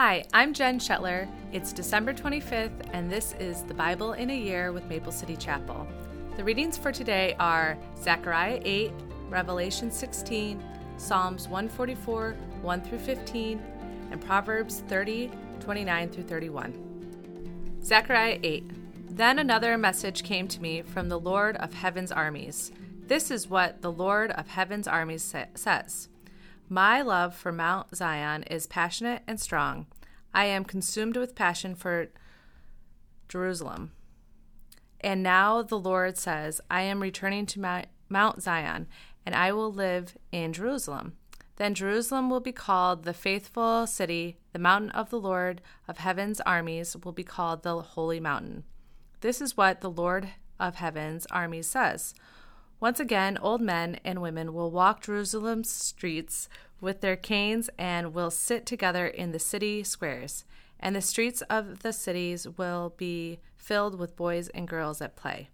Hi, I'm Jen Shetler. It's December 25th, and this is the Bible in a Year with Maple City Chapel. The readings for today are Zechariah 8, Revelation 16, Psalms 144, 1 through 15, and Proverbs 30, 29 through 31. Zechariah 8. Then another message came to me from the Lord of Heaven's armies. This is what the Lord of Heaven's armies sa- says. My love for Mount Zion is passionate and strong. I am consumed with passion for Jerusalem. And now the Lord says, I am returning to Mount Zion, and I will live in Jerusalem. Then Jerusalem will be called the faithful city, the mountain of the Lord of heaven's armies will be called the holy mountain. This is what the Lord of heaven's armies says. Once again, old men and women will walk Jerusalem's streets with their canes and will sit together in the city squares, and the streets of the cities will be filled with boys and girls at play.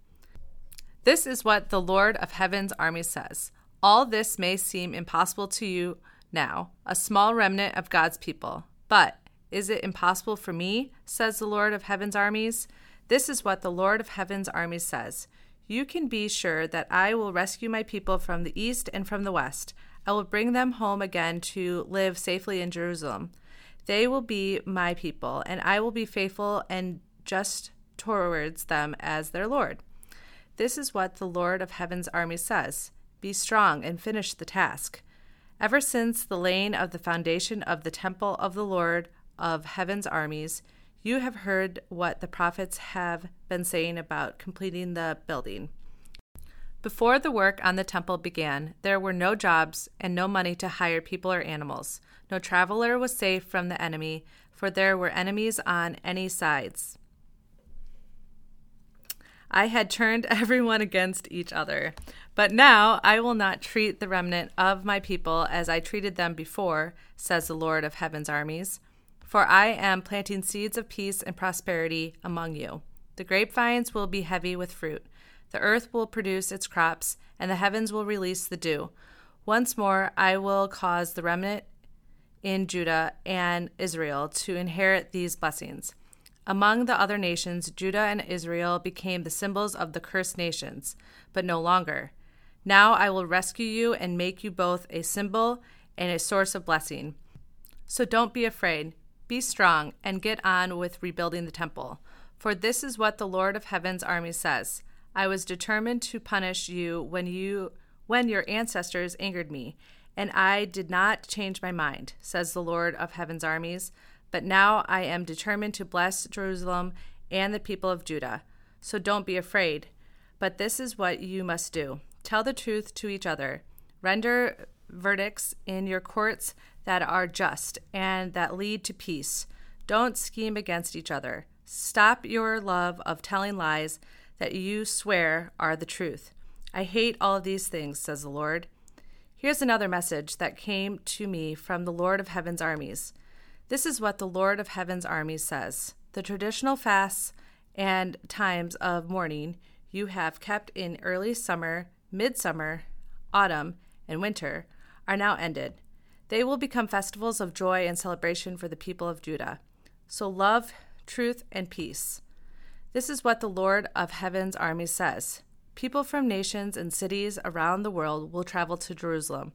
This is what the Lord of Heaven's army says. All this may seem impossible to you now, a small remnant of God's people. But is it impossible for me, says the Lord of Heaven's armies? This is what the Lord of Heaven's armies says. You can be sure that I will rescue my people from the east and from the west. I will bring them home again to live safely in Jerusalem. They will be my people, and I will be faithful and just towards them as their Lord. This is what the Lord of Heaven's army says Be strong and finish the task. Ever since the laying of the foundation of the temple of the Lord of Heaven's armies, you have heard what the prophets have been saying about completing the building. Before the work on the temple began, there were no jobs and no money to hire people or animals. No traveler was safe from the enemy, for there were enemies on any sides. I had turned everyone against each other. But now I will not treat the remnant of my people as I treated them before, says the Lord of heaven's armies. For I am planting seeds of peace and prosperity among you. The grapevines will be heavy with fruit. The earth will produce its crops, and the heavens will release the dew. Once more, I will cause the remnant in Judah and Israel to inherit these blessings. Among the other nations, Judah and Israel became the symbols of the cursed nations, but no longer. Now I will rescue you and make you both a symbol and a source of blessing. So don't be afraid. Be strong and get on with rebuilding the temple. For this is what the Lord of Heaven's army says I was determined to punish you when you when your ancestors angered me, and I did not change my mind, says the Lord of Heaven's armies. But now I am determined to bless Jerusalem and the people of Judah. So don't be afraid. But this is what you must do tell the truth to each other, render verdicts in your courts that are just and that lead to peace. Don't scheme against each other. Stop your love of telling lies that you swear are the truth. I hate all these things, says the Lord. Here's another message that came to me from the Lord of Heaven's armies. This is what the Lord of Heaven's armies says The traditional fasts and times of mourning you have kept in early summer, midsummer, autumn, and winter are now ended. They will become festivals of joy and celebration for the people of Judah. So love, truth, and peace. This is what the Lord of Heaven's army says. People from nations and cities around the world will travel to Jerusalem.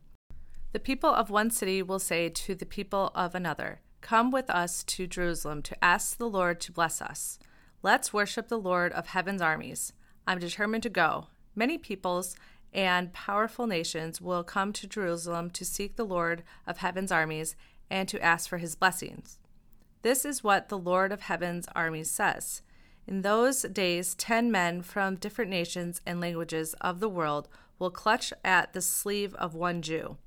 The people of one city will say to the people of another, Come with us to Jerusalem to ask the Lord to bless us. Let's worship the Lord of Heaven's armies. I'm determined to go. Many peoples and powerful nations will come to Jerusalem to seek the Lord of heaven's armies and to ask for his blessings. This is what the Lord of heaven's armies says. In those days, ten men from different nations and languages of the world will clutch at the sleeve of one Jew,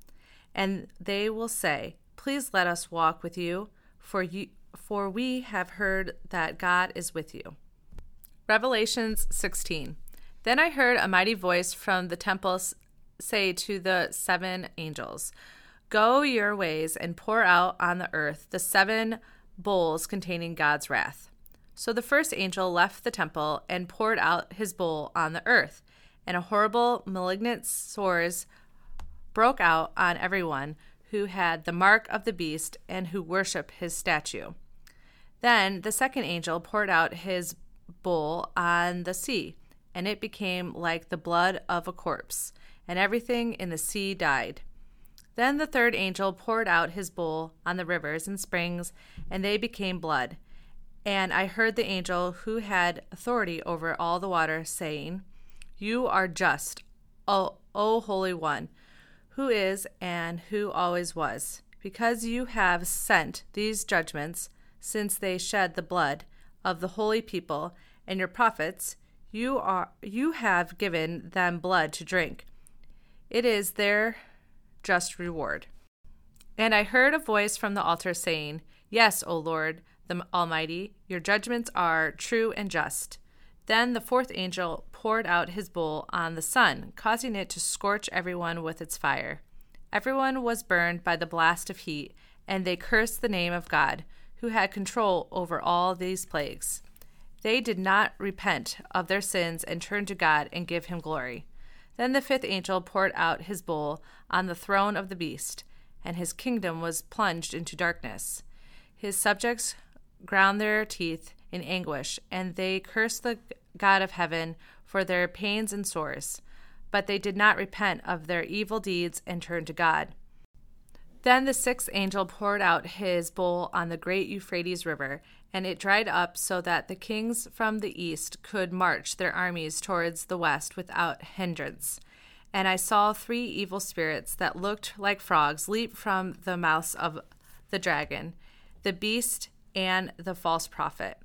and they will say, Please let us walk with you, for, you, for we have heard that God is with you. Revelations 16. Then I heard a mighty voice from the temple say to the seven angels, Go your ways and pour out on the earth the seven bowls containing God's wrath. So the first angel left the temple and poured out his bowl on the earth, and a horrible, malignant sores broke out on everyone who had the mark of the beast and who worship his statue. Then the second angel poured out his bowl on the sea, and it became like the blood of a corpse, and everything in the sea died. Then the third angel poured out his bowl on the rivers and springs, and they became blood. And I heard the angel who had authority over all the water saying, You are just, O, o Holy One, who is and who always was, because you have sent these judgments, since they shed the blood of the holy people and your prophets, you are you have given them blood to drink. It is their just reward. And I heard a voice from the altar saying, Yes, O Lord, the Almighty, your judgments are true and just. Then the fourth angel poured out his bowl on the sun, causing it to scorch everyone with its fire. Everyone was burned by the blast of heat, and they cursed the name of God, who had control over all these plagues. They did not repent of their sins and turn to God and give him glory. Then the fifth angel poured out his bowl on the throne of the beast, and his kingdom was plunged into darkness. His subjects ground their teeth in anguish, and they cursed the God of heaven for their pains and sores. But they did not repent of their evil deeds and turn to God. Then the sixth angel poured out his bowl on the great Euphrates River, and it dried up so that the kings from the east could march their armies towards the west without hindrance. And I saw three evil spirits that looked like frogs leap from the mouths of the dragon, the beast, and the false prophet.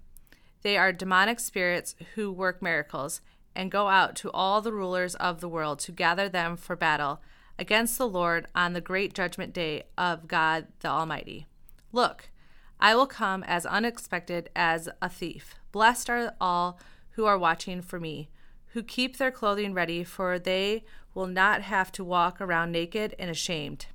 They are demonic spirits who work miracles and go out to all the rulers of the world to gather them for battle against the Lord on the great judgment day of God the Almighty. Look, I will come as unexpected as a thief. Blessed are all who are watching for me, who keep their clothing ready, for they will not have to walk around naked and ashamed.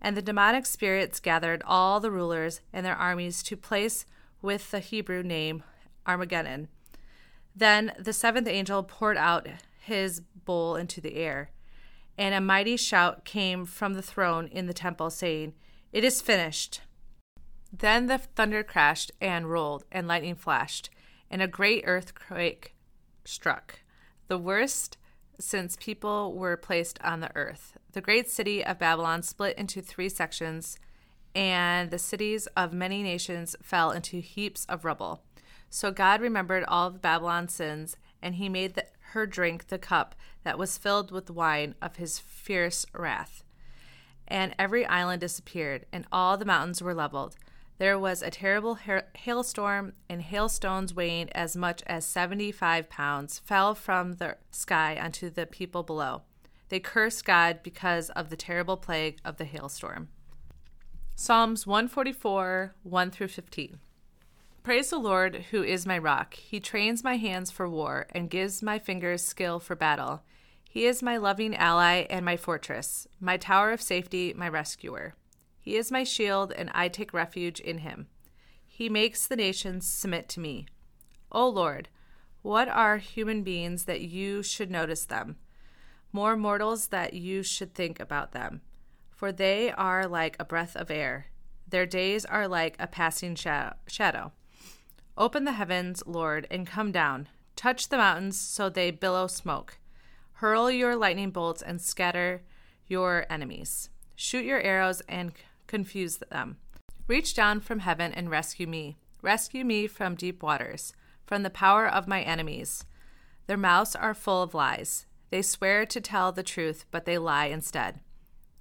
And the demonic spirits gathered all the rulers and their armies to place with the Hebrew name Armageddon. Then the seventh angel poured out his bowl into the air, and a mighty shout came from the throne in the temple, saying, It is finished. Then the thunder crashed and rolled, and lightning flashed, and a great earthquake struck, the worst since people were placed on the earth. The great city of Babylon split into three sections, and the cities of many nations fell into heaps of rubble. So God remembered all of Babylon's sins, and he made the, her drink the cup that was filled with wine of his fierce wrath. And every island disappeared, and all the mountains were leveled. There was a terrible hailstorm, and hailstones weighing as much as 75 pounds fell from the sky onto the people below. They cursed God because of the terrible plague of the hailstorm. Psalms 144, 1 through 15. Praise the Lord, who is my rock. He trains my hands for war and gives my fingers skill for battle. He is my loving ally and my fortress, my tower of safety, my rescuer. He is my shield, and I take refuge in him. He makes the nations submit to me. O Lord, what are human beings that you should notice them? More mortals that you should think about them. For they are like a breath of air, their days are like a passing shadow. Open the heavens, Lord, and come down. Touch the mountains so they billow smoke. Hurl your lightning bolts and scatter your enemies. Shoot your arrows and confuse them. Reach down from heaven and rescue me. Rescue me from deep waters, from the power of my enemies. Their mouths are full of lies. They swear to tell the truth, but they lie instead.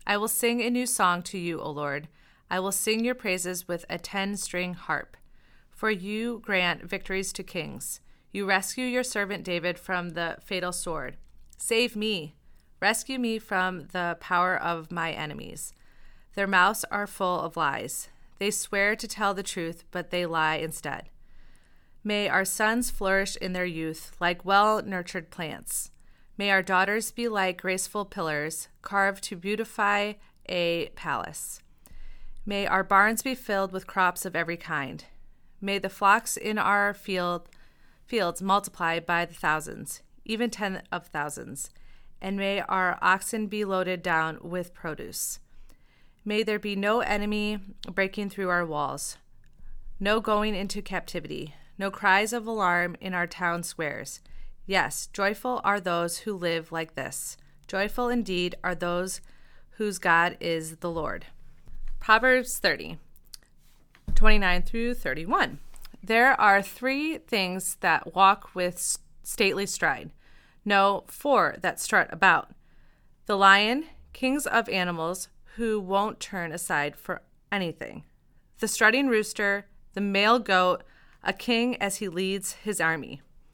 I will sing a new song to you, O Lord. I will sing your praises with a ten string harp. For you grant victories to kings. You rescue your servant David from the fatal sword. Save me. Rescue me from the power of my enemies. Their mouths are full of lies. They swear to tell the truth, but they lie instead. May our sons flourish in their youth like well nurtured plants. May our daughters be like graceful pillars carved to beautify a palace. May our barns be filled with crops of every kind. May the flocks in our field, fields multiply by the thousands, even ten of thousands. And may our oxen be loaded down with produce. May there be no enemy breaking through our walls, no going into captivity, no cries of alarm in our town squares. Yes, joyful are those who live like this. Joyful indeed are those whose God is the Lord. Proverbs 30, 29 through 31. There are three things that walk with stately stride, no, four that strut about the lion, kings of animals who won't turn aside for anything, the strutting rooster, the male goat, a king as he leads his army.